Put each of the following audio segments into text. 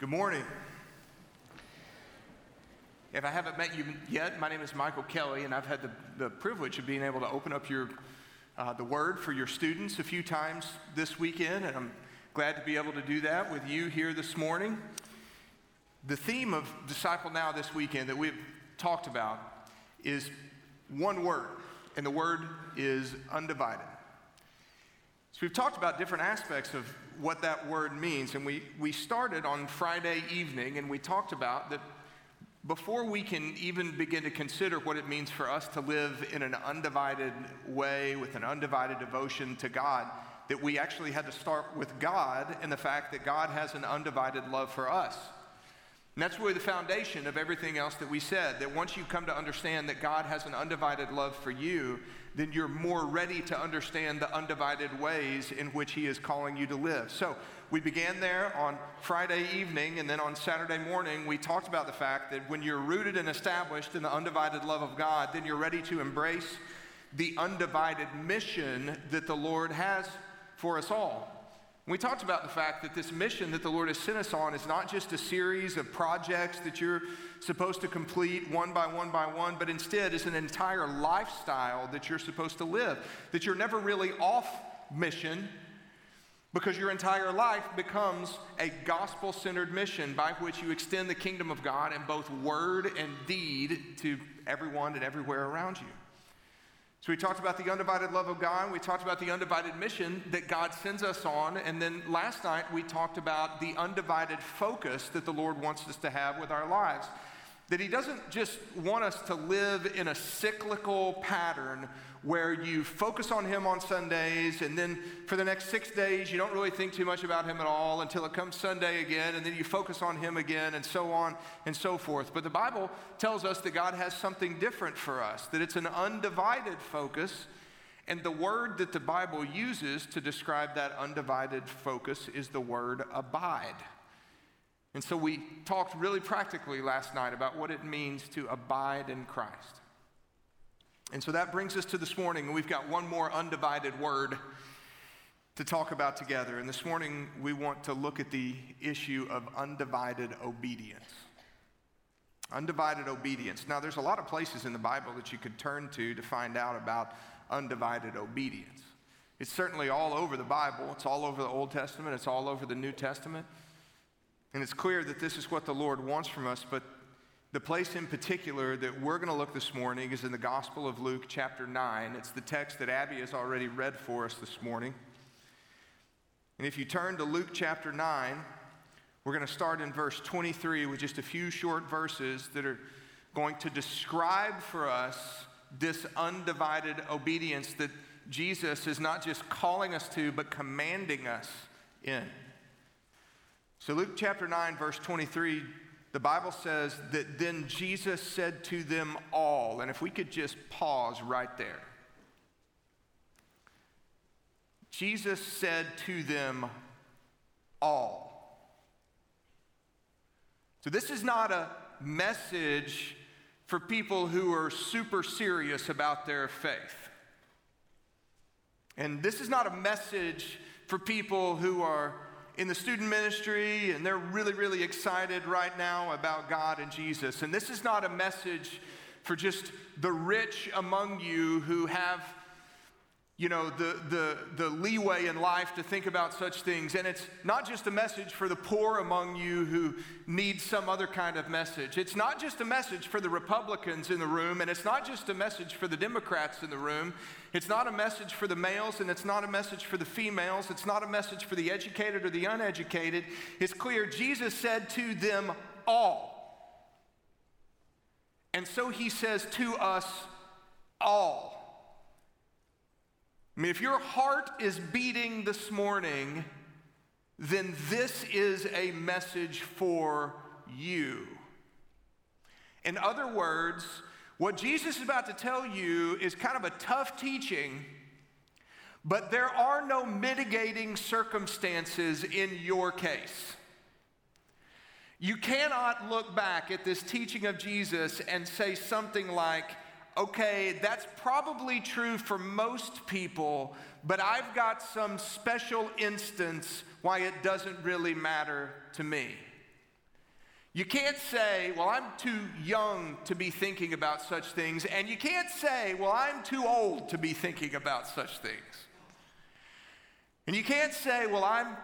Good morning. If I haven't met you yet, my name is Michael Kelly, and I've had the, the privilege of being able to open up your, uh, the Word for your students a few times this weekend, and I'm glad to be able to do that with you here this morning. The theme of Disciple Now this weekend that we've talked about is one word, and the word is undivided. So, we've talked about different aspects of what that word means, and we, we started on Friday evening, and we talked about that before we can even begin to consider what it means for us to live in an undivided way with an undivided devotion to God, that we actually had to start with God and the fact that God has an undivided love for us. And that's really the foundation of everything else that we said. That once you come to understand that God has an undivided love for you, then you're more ready to understand the undivided ways in which He is calling you to live. So we began there on Friday evening, and then on Saturday morning, we talked about the fact that when you're rooted and established in the undivided love of God, then you're ready to embrace the undivided mission that the Lord has for us all. We talked about the fact that this mission that the Lord has sent us on is not just a series of projects that you're supposed to complete one by one by one, but instead is an entire lifestyle that you're supposed to live. That you're never really off mission because your entire life becomes a gospel centered mission by which you extend the kingdom of God in both word and deed to everyone and everywhere around you. So we talked about the undivided love of God. We talked about the undivided mission that God sends us on. And then last night we talked about the undivided focus that the Lord wants us to have with our lives. That He doesn't just want us to live in a cyclical pattern where you focus on Him on Sundays and then for the next six days you don't really think too much about Him at all until it comes Sunday again and then you focus on Him again and so on and so forth. But the Bible tells us that God has something different for us, that it's an undivided focus. And the word that the Bible uses to describe that undivided focus is the word abide. And so we talked really practically last night about what it means to abide in Christ. And so that brings us to this morning, and we've got one more undivided word to talk about together. And this morning we want to look at the issue of undivided obedience. Undivided obedience. Now, there's a lot of places in the Bible that you could turn to to find out about undivided obedience. It's certainly all over the Bible, it's all over the Old Testament, it's all over the New Testament. And it's clear that this is what the Lord wants from us, but the place in particular that we're going to look this morning is in the Gospel of Luke, chapter 9. It's the text that Abby has already read for us this morning. And if you turn to Luke chapter 9, we're going to start in verse 23 with just a few short verses that are going to describe for us this undivided obedience that Jesus is not just calling us to, but commanding us in. So, Luke chapter 9, verse 23, the Bible says that then Jesus said to them all, and if we could just pause right there. Jesus said to them all. So, this is not a message for people who are super serious about their faith. And this is not a message for people who are in the student ministry and they're really, really excited right now about God and Jesus. And this is not a message for just the rich among you who have you know, the, the, the leeway in life to think about such things. And it's not just a message for the poor among you who need some other kind of message. It's not just a message for the Republicans in the room, and it's not just a message for the Democrats in the room. It's not a message for the males, and it's not a message for the females. It's not a message for the educated or the uneducated. It's clear Jesus said to them all. And so he says to us all. I mean, if your heart is beating this morning, then this is a message for you. In other words, what Jesus is about to tell you is kind of a tough teaching, but there are no mitigating circumstances in your case. You cannot look back at this teaching of Jesus and say something like, okay, that's probably true for most people, but I've got some special instance why it doesn't really matter to me. You can't say, well, I'm too young to be thinking about such things. And you can't say, well, I'm too old to be thinking about such things. And you can't say, well, I'm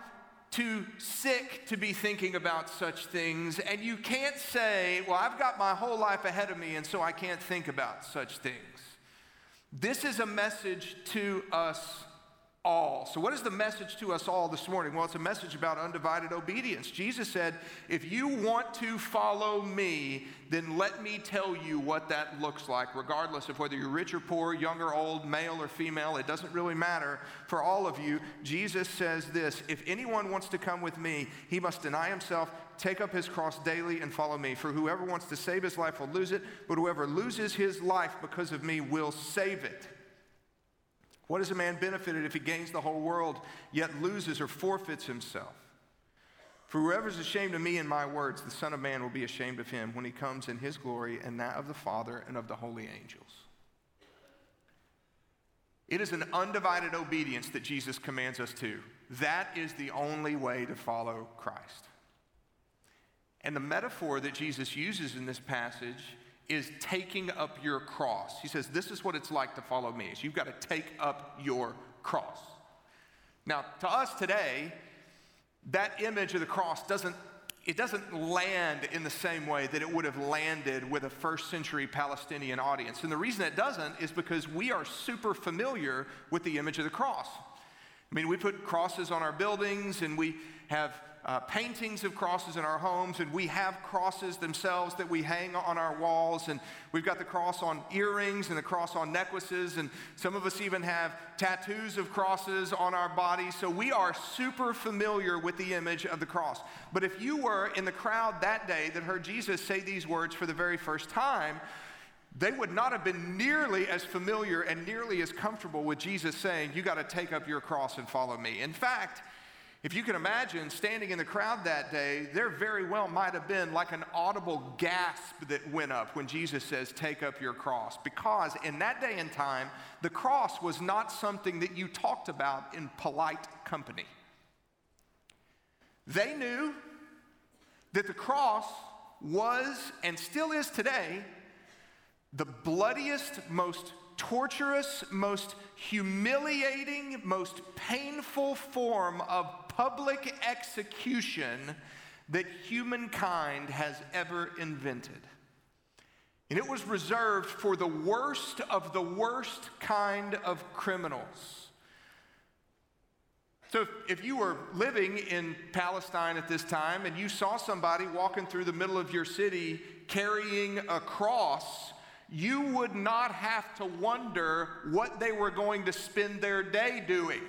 too sick to be thinking about such things. And you can't say, well, I've got my whole life ahead of me, and so I can't think about such things. This is a message to us all. So, what is the message to us all this morning? Well, it's a message about undivided obedience. Jesus said, If you want to follow me, then let me tell you what that looks like, regardless of whether you're rich or poor, young or old, male or female. It doesn't really matter for all of you. Jesus says this If anyone wants to come with me, he must deny himself, take up his cross daily, and follow me. For whoever wants to save his life will lose it, but whoever loses his life because of me will save it. What is a man benefited if he gains the whole world, yet loses or forfeits himself? For whoever is ashamed of me and my words, the Son of Man will be ashamed of him when he comes in his glory and that of the Father and of the holy angels. It is an undivided obedience that Jesus commands us to. That is the only way to follow Christ. And the metaphor that Jesus uses in this passage is taking up your cross. He says, This is what it's like to follow me. Is you've got to take up your cross. Now, to us today, that image of the cross doesn't it doesn't land in the same way that it would have landed with a first century Palestinian audience. And the reason it doesn't is because we are super familiar with the image of the cross. I mean, we put crosses on our buildings and we have uh, paintings of crosses in our homes, and we have crosses themselves that we hang on our walls. And we've got the cross on earrings and the cross on necklaces, and some of us even have tattoos of crosses on our bodies. So we are super familiar with the image of the cross. But if you were in the crowd that day that heard Jesus say these words for the very first time, they would not have been nearly as familiar and nearly as comfortable with Jesus saying, You got to take up your cross and follow me. In fact, if you can imagine standing in the crowd that day, there very well might have been like an audible gasp that went up when Jesus says, Take up your cross. Because in that day and time, the cross was not something that you talked about in polite company. They knew that the cross was and still is today the bloodiest, most torturous, most humiliating, most painful form of public execution that humankind has ever invented. And it was reserved for the worst of the worst kind of criminals. So, if, if, you were living in Palestine at this time and you saw somebody walking through the middle of your city carrying a cross, you would not have to wonder what they were going to spend their day doing.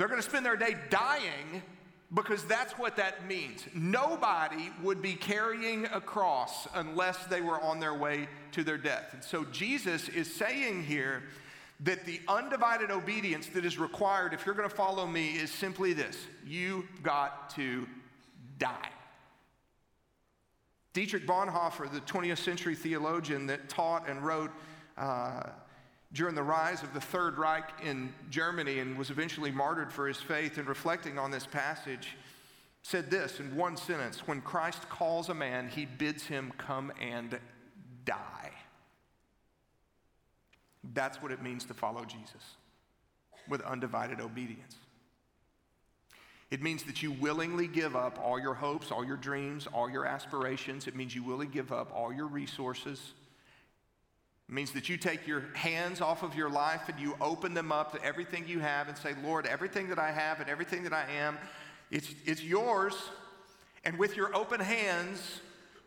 They're going to spend their day dying because that's what that means. Nobody would be carrying a cross unless they were on their way to their death. And so Jesus is saying here that the undivided obedience that is required if you're going to follow me is simply this you got to die. Dietrich Bonhoeffer, the 20th century theologian that taught and wrote uh, during the rise of the Third Reich in Germany and was eventually martyred for his faith, and reflecting on this passage, said this in one sentence When Christ calls a man, he bids him come and die. That's what it means to follow Jesus with undivided obedience. It means that you willingly give up all your hopes, all your dreams, all your aspirations. It means you willingly give up all your resources it means that you take your hands off of your life and you open them up to everything you have and say, Lord, everything that I have and everything that I am, it's, it's yours. And with your open hands,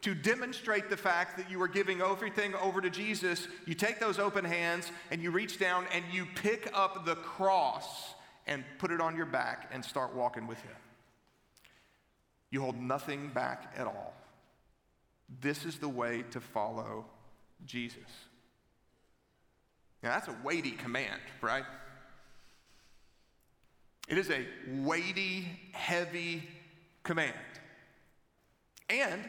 to demonstrate the fact that you are giving everything over to Jesus, you take those open hands and you reach down and you pick up the cross and put it on your back and start walking with Him. You hold nothing back at all. This is the way to follow Jesus. Now, that's a weighty command, right? It is a weighty, heavy command. And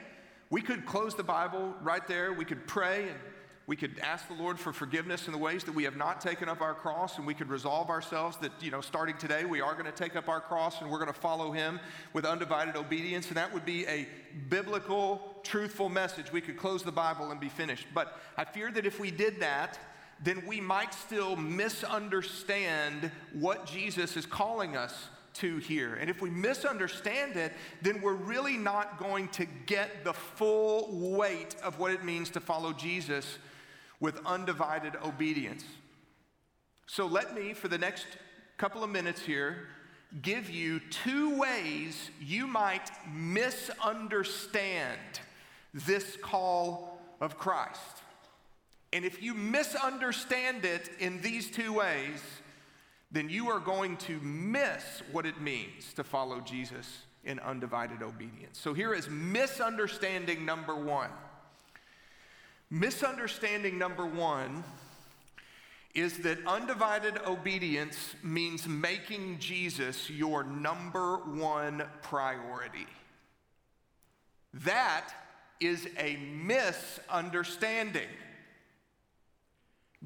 we could close the Bible right there. We could pray and We could ask the Lord for forgiveness in the ways that we have not taken up our cross, and we could resolve ourselves that, you know, starting today, we are going to take up our cross and we're going to follow Him with undivided obedience. And that would be a biblical, truthful message. We could close the Bible and be finished. But I fear that if we did that, then we might still misunderstand what Jesus is calling us to here. And if we misunderstand it, then we're really not going to get the full weight of what it means to follow Jesus with undivided obedience. So let me, for the next couple of minutes here, give you two ways you might misunderstand this call of Christ. And if you misunderstand it in these two ways, then you are going to miss what it means to follow Jesus in undivided obedience. So here is misunderstanding number one. Misunderstanding number one is that undivided obedience means making Jesus your number one priority. That is a misunderstanding.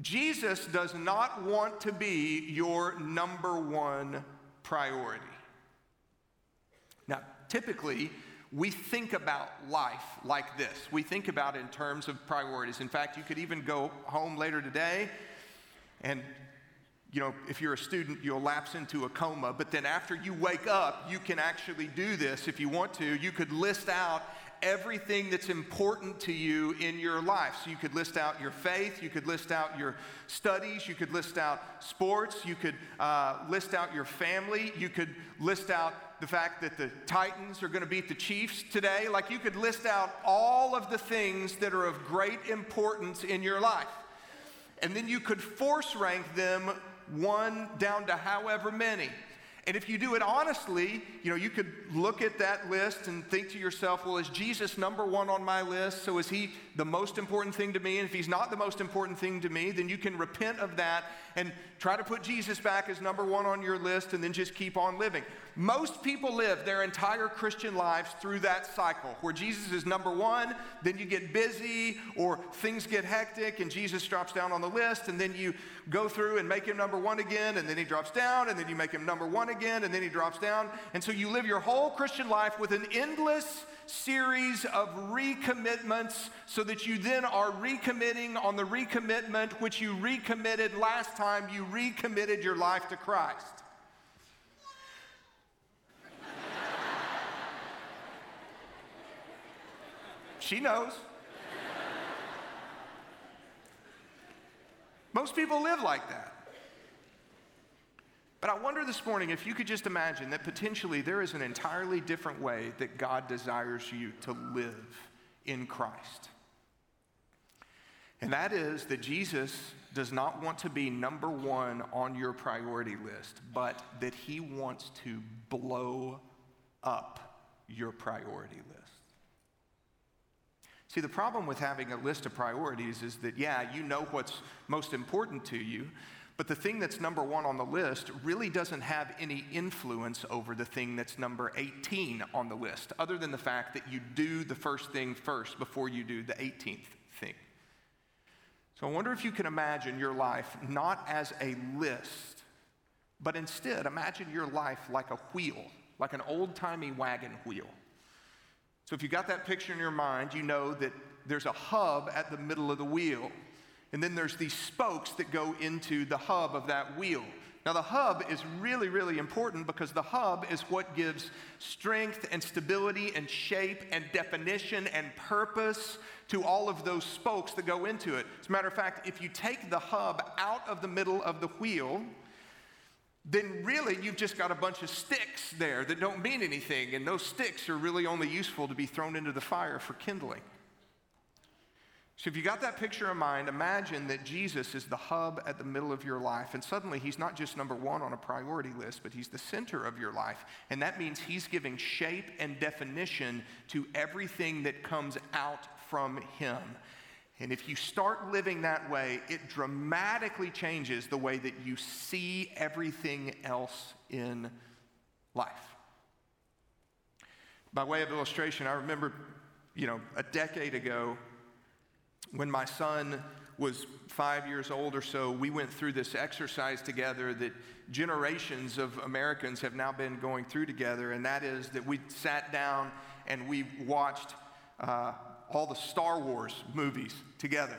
Jesus does not want to be your number one priority. Now, typically, we think about life like this. We think about it in terms of priorities. In fact, you could even go home later today and you know, if you're a student, you'll lapse into a coma, but then after you wake up, you can actually do this if you want to. You could list out everything that's important to you in your life. So you could list out your faith, you could list out your studies, you could list out sports, you could uh, list out your family, you could list out the fact that the Titans are going to beat the Chiefs today. Like you could list out all of the things that are of great importance in your life. And then you could force rank them one down to however many. And if you do it honestly, you know, you could look at that list and think to yourself, well, is Jesus number one on my list? So is he the most important thing to me? And if he's not the most important thing to me, then you can repent of that and try to put Jesus back as number one on your list and then just keep on living. Most people live their entire Christian lives through that cycle where Jesus is number one, then you get busy or things get hectic and Jesus drops down on the list, and then you go through and make him number one again, and then he drops down, and then you make him number one again, and then he drops down. And so you live your whole Christian life with an endless series of recommitments so that you then are recommitting on the recommitment which you recommitted last time you recommitted your life to Christ. She knows. Most people live like that. But I wonder this morning if you could just imagine that potentially there is an entirely different way that God desires you to live in Christ. And that is that Jesus does not want to be number one on your priority list, but that he wants to blow up your priority list. See, the problem with having a list of priorities is that, yeah, you know what's most important to you, but the thing that's number one on the list really doesn't have any influence over the thing that's number 18 on the list, other than the fact that you do the first thing first before you do the 18th thing. So I wonder if you can imagine your life not as a list, but instead imagine your life like a wheel, like an old timey wagon wheel. So if you got that picture in your mind, you know that there's a hub at the middle of the wheel. And then there's these spokes that go into the hub of that wheel. Now, the hub is really, really important because the hub is what gives strength and stability and shape and definition and purpose to all of those spokes that go into it. As a matter of fact, if you take the hub out of the middle of the wheel, then really you've just got a bunch of sticks there that don't mean anything, and those sticks are really only useful to be thrown into the fire for kindling. So, if you got that picture in mind, imagine that Jesus is the hub at the middle of your life, and suddenly he's not just number one on a priority list, but he's the center of your life. And that means he's giving shape and definition to everything that comes out from him. And if you start living that way, it dramatically changes the way that you see everything else in life. By way of illustration, I remember, you know, a decade ago when my son was five years old or so, we went through this exercise together that generations of Americans have now been going through together, and that is that we sat down and we watched uh, all the Star Wars movies together.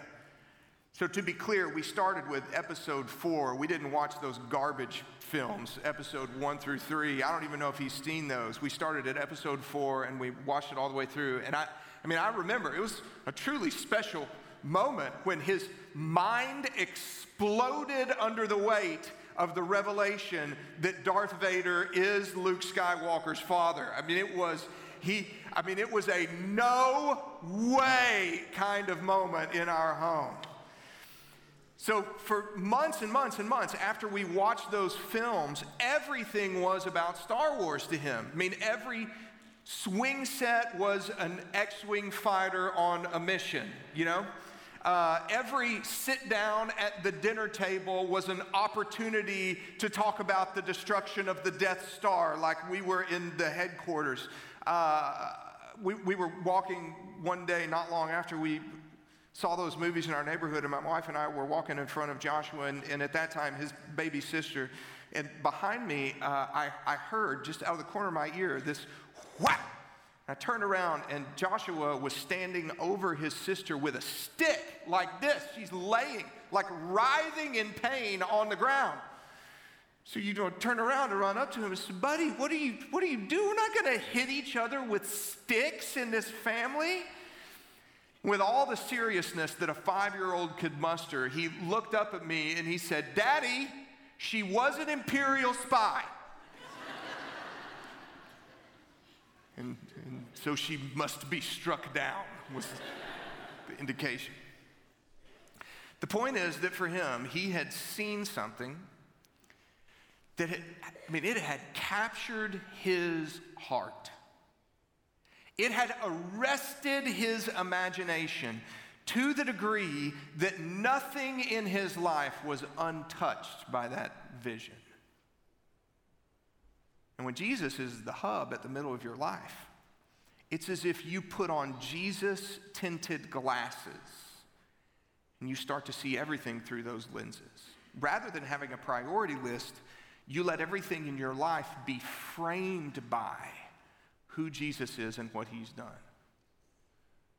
So, to be clear, we started with episode four. We didn't watch those garbage films, episode one through three. I don't even know if he's seen those. We started at episode four and we watched it all the way through. And I, I mean, I remember it was a truly special moment when his mind exploded under the weight of the revelation that Darth Vader is Luke Skywalker's father. I mean, it was he I mean, it was a no way kind of moment in our home. So, for months and months and months after we watched those films, everything was about Star Wars to him. I mean, every swing set was an X Wing fighter on a mission, you know? Uh, every sit down at the dinner table was an opportunity to talk about the destruction of the Death Star, like we were in the headquarters. Uh, we, we were walking one day not long after we saw those movies in our neighborhood, and my wife and I were walking in front of Joshua, and, and at that time, his baby sister. And behind me, uh, I, I heard just out of the corner of my ear this whap. I turned around, and Joshua was standing over his sister with a stick like this. She's laying, like writhing in pain on the ground. So you don't turn around and run up to him and say, Buddy, what are you, what are you doing? We're not going to hit each other with sticks in this family. With all the seriousness that a five year old could muster, he looked up at me and he said, Daddy, she was an imperial spy. and so she must be struck down, was the indication. The point is that for him, he had seen something that had, I mean, it had captured his heart. It had arrested his imagination to the degree that nothing in his life was untouched by that vision. And when Jesus is the hub at the middle of your life, it's as if you put on Jesus tinted glasses and you start to see everything through those lenses. Rather than having a priority list, you let everything in your life be framed by who Jesus is and what he's done.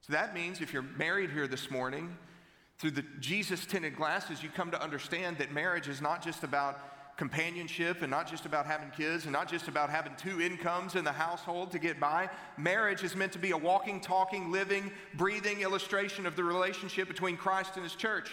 So that means if you're married here this morning, through the Jesus tinted glasses, you come to understand that marriage is not just about companionship and not just about having kids and not just about having two incomes in the household to get by. Marriage is meant to be a walking, talking, living, breathing illustration of the relationship between Christ and his church.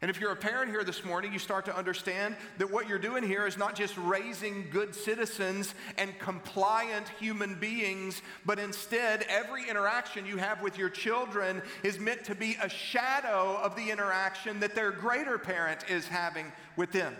And if you're a parent here this morning, you start to understand that what you're doing here is not just raising good citizens and compliant human beings, but instead, every interaction you have with your children is meant to be a shadow of the interaction that their greater parent is having with them.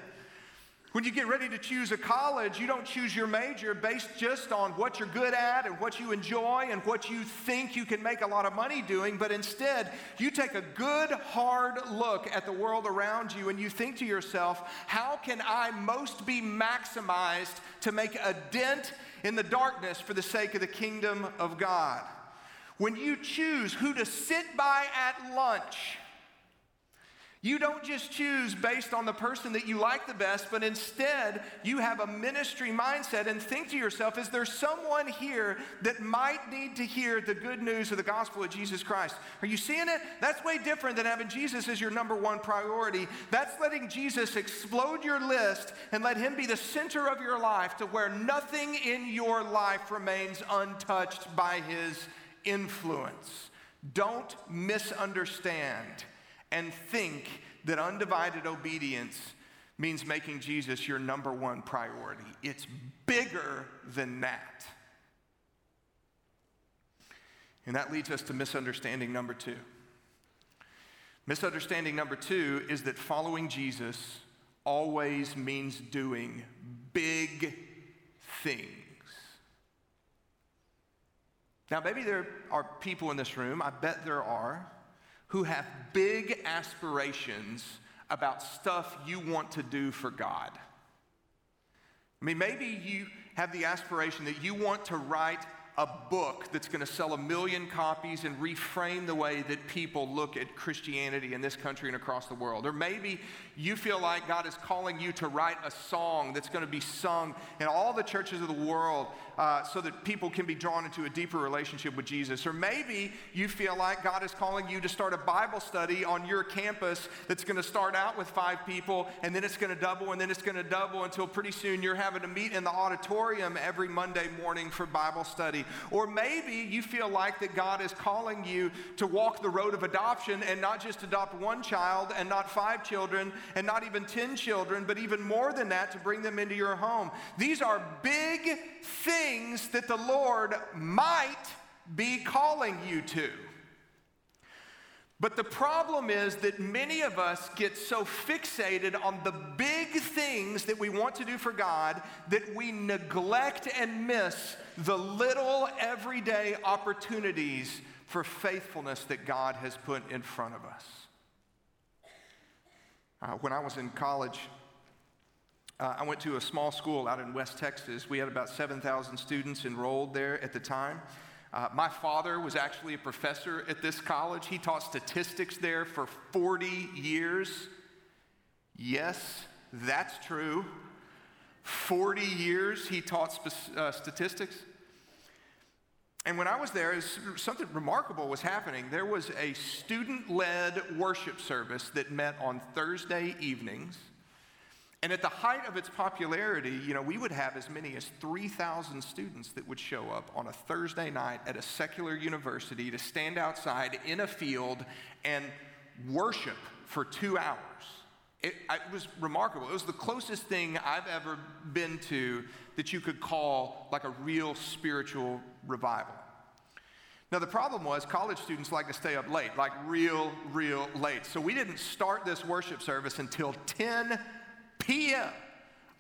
When you get ready to choose a college, you don't choose your major based just on what you're good at and what you enjoy and what you think you can make a lot of money doing, but instead, you take a good, hard look at the world around you and you think to yourself, how can I most be maximized to make a dent in the darkness for the sake of the kingdom of God? When you choose who to sit by at lunch, you don't just choose based on the person that you like the best, but instead you have a ministry mindset and think to yourself, is there someone here that might need to hear the good news of the gospel of Jesus Christ? Are you seeing it? That's way different than having Jesus as your number one priority. That's letting Jesus explode your list and let him be the center of your life to where nothing in your life remains untouched by his influence. Don't misunderstand and think that undivided obedience means making Jesus your number one priority. It's bigger than that. And that leads us to misunderstanding number two. Misunderstanding number two is that following Jesus always means doing big things. Now, maybe there are people in this room, I bet there are, who have big aspirations about stuff you want to do for God. I mean, maybe you have the aspiration that you want to write a book that's going to sell a million copies and reframe the way that people look at Christianity in this country and across the world. Or maybe you feel like God is calling you to write a song that's going to be sung in all the churches of the world uh, so that people can be drawn into a deeper relationship with Jesus. Or maybe you feel like God is calling you to start a Bible study on your campus that's going to start out with five people and then it's going to double and then it's going to double until pretty soon you're having to meet in the auditorium every Monday morning for Bible study. Or maybe you feel like that God is calling you to walk the road of adoption and not just adopt one child and not five children and not even 10 children, but even more than that to bring them into your home. These are big things that the Lord might be calling you to. But the problem is that many of us get so fixated on the big things that we want to do for God that we neglect and miss the little everyday opportunities for faithfulness that God has put in front of us. Uh, when I was in college, uh, I went to a small school out in West Texas. We had about 7,000 students enrolled there at the time. Uh, my father was actually a professor at this college. He taught statistics there for 40 years. Yes, that's true. 40 years he taught uh, statistics. And when I was there, something remarkable was happening. There was a student led worship service that met on Thursday evenings. And at the height of its popularity, you know, we would have as many as 3,000 students that would show up on a Thursday night at a secular university to stand outside in a field and worship for two hours. It, it, was remarkable. It was the closest thing I've ever been to that you could call like a real spiritual revival. Now, the problem was college students like to stay up late, like real, real late. So we didn't start this worship service until 10 p.m.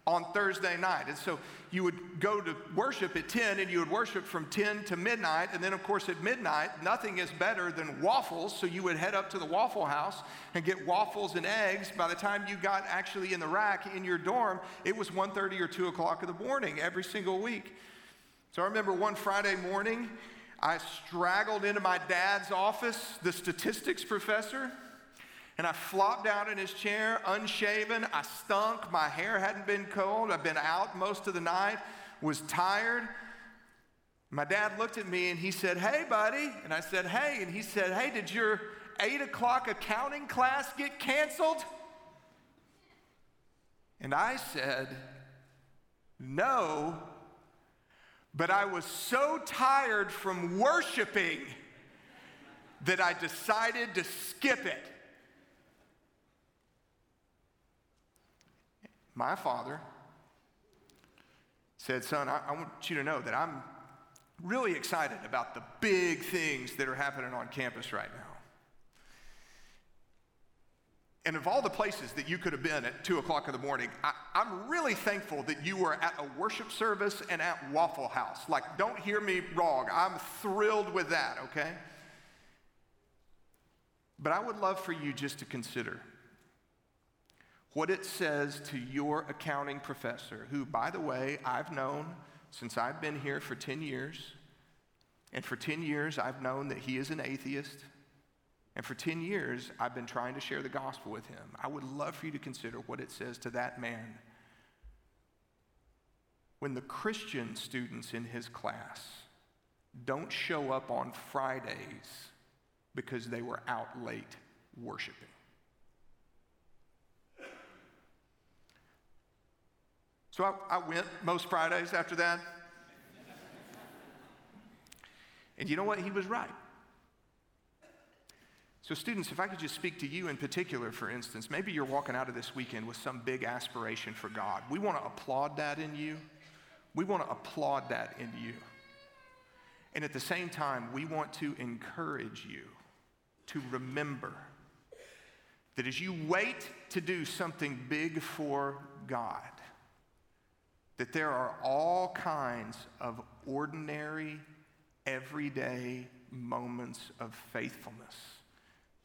on Thursday night. And so you would go to worship at 10 and you would worship from 10 to midnight. And then, of course, at midnight, nothing is better than waffles. So you would head up to the Waffle House and get waffles and eggs. By the time you got actually in the rack in your dorm, it was 1.30 or 2 o'clock in the morning every single week. So I remember one Friday morning, I straggled into my dad's office, the statistics professor, and I flopped down in his chair, unshaven. I stunk. My hair hadn't been combed. I'd been out most of the night, was tired. My dad looked at me and he said, Hey, buddy. And I said, Hey. And he said, Hey, did your eight o'clock accounting class get canceled? And I said, No, but I was so tired from worshiping that I decided to skip it. My father said, Son, I, I want you to know that I'm really excited about the big things that are happening on campus right now. And of all the places that you could have been at 2 o'clock in the morning, I, am really thankful that you were at a worship service and at Waffle House. Like, don't hear me wrong. I'm thrilled with that, okay? But I would love for you just to consider what it says to your accounting professor, who, by the way, I've known since I've been here for 10 years. And for 10 years, I've known that he is an atheist. And for 10 years, I've been trying to share the gospel with him. I would love for you to consider what it says to that man. When the Christian students in his class don't show up on Fridays because they were out late worshiping. So I, I went most Fridays after that. and you know what? He was right. So, students, if I could just speak to you in particular, for instance, maybe you're walking out of this weekend with some big aspiration for God. We want to applaud that in you. We want to applaud that in you. And at the same time, we want to encourage you to remember that as you wait to do something big for God, that there are all kinds of ordinary, everyday moments of faithfulness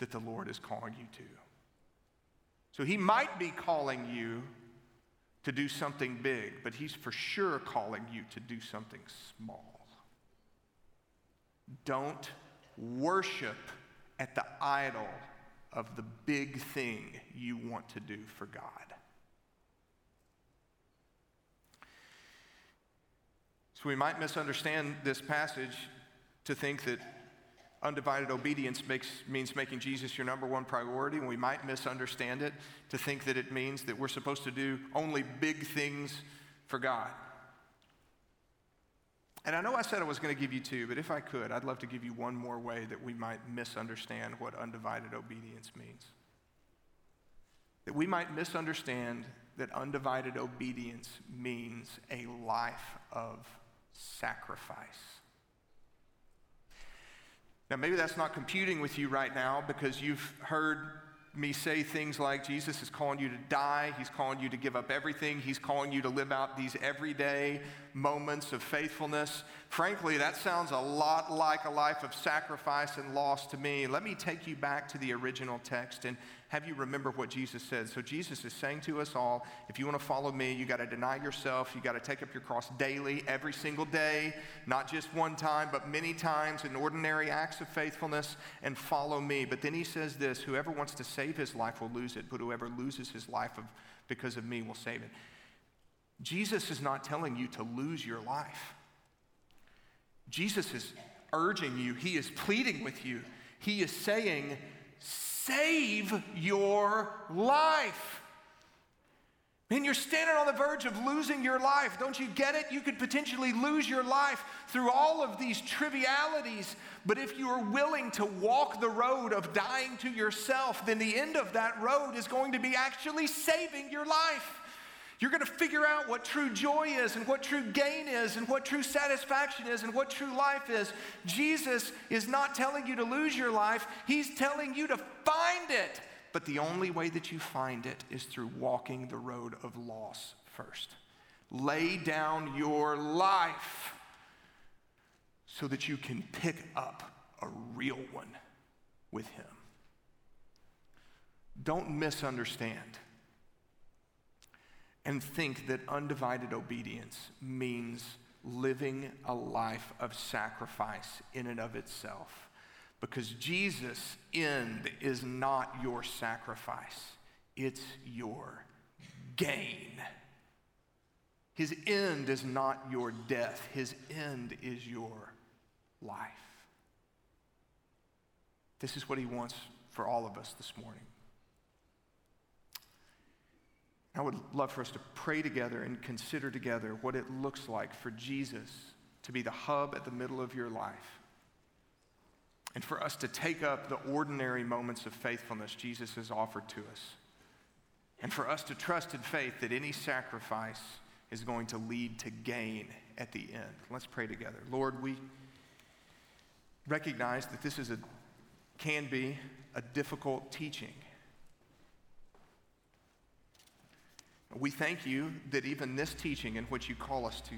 that the Lord is calling you to. So he might be calling you to do something big, but he's for sure calling you to do something small. Don't worship at the idol of the big thing you want to do for God. So we might misunderstand this passage to think that undivided obedience makes, means making Jesus your number one priority, and we might misunderstand it to think that it means that we're supposed to do only big things for God. And I know I said I was going to give you two, but if I could, I'd love to give you one more way that we might misunderstand what undivided obedience means. That we might misunderstand that undivided obedience means a life of sacrifice. Now, maybe that's not computing with you right now because you've heard me say things like Jesus is calling you to die, He's calling you to give up everything, He's calling you to live out these everyday moments of faithfulness. Frankly, that sounds a lot like a life of sacrifice and loss to me. Let me take you back to the original text and have you remember what Jesus said. So, Jesus is saying to us all if you want to follow me, you got to deny yourself. You got to take up your cross daily, every single day, not just one time, but many times in ordinary acts of faithfulness, and follow me. But then he says this whoever wants to save his life will lose it, but whoever loses his life of, because of me will save it. Jesus is not telling you to lose your life. Jesus is urging you, he is pleading with you. He is saying, save your life. Man, you're standing on the verge of losing your life. Don't you get it? You could potentially lose your life through all of these trivialities. But if you are willing to walk the road of dying to yourself, then the end of that road is going to be actually saving your life. You're going to figure out what true joy is and what true gain is and what true satisfaction is and what true life is. Jesus is not telling you to lose your life, He's telling you to find it. But the only way that you find it is through walking the road of loss first. Lay down your life so that you can pick up a real one with Him. Don't misunderstand and think that undivided obedience means living a life of sacrifice in and of itself. Because Jesus' end is not your sacrifice, it's your gain. His end is not your death, his end is your life. This is what he wants for all of us this morning. I would love for us to pray together and consider together what it looks like for Jesus to be the hub at the middle of your life. And for us to take up the ordinary moments of faithfulness Jesus has offered to us. And for us to trust in faith that any sacrifice is going to lead to gain at the end. Let's pray together. Lord, we recognize that this is a can be a difficult teaching. We thank you that even this teaching, in which you call us to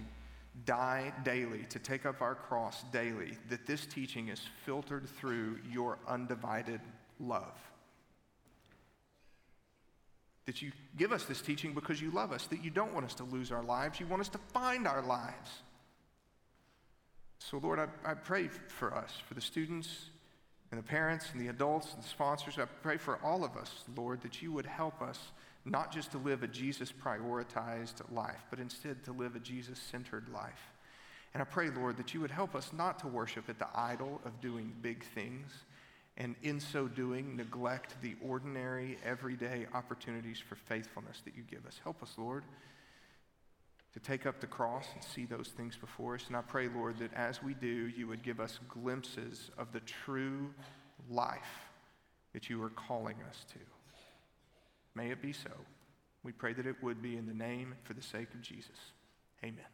die daily, to take up our cross daily, that this teaching is filtered through your undivided love. That you give us this teaching because you love us, that you don't want us to lose our lives, you want us to find our lives. So, Lord, I, I pray for us, for the students and the parents and the adults and the sponsors. I pray for all of us, Lord, that you would help us not just to live a Jesus prioritized life, but instead to live a Jesus centered life. And I pray, Lord, that you would help us not to worship at the idol of doing big things, and in so doing, neglect the ordinary, everyday opportunities for faithfulness that you give us. Help us, Lord, to take up the cross and see those things before us. And I pray, Lord, that as we do, you would give us glimpses of the true life that you are calling us to. May it be so. We pray that it would be in the name for the sake of Jesus. Amen.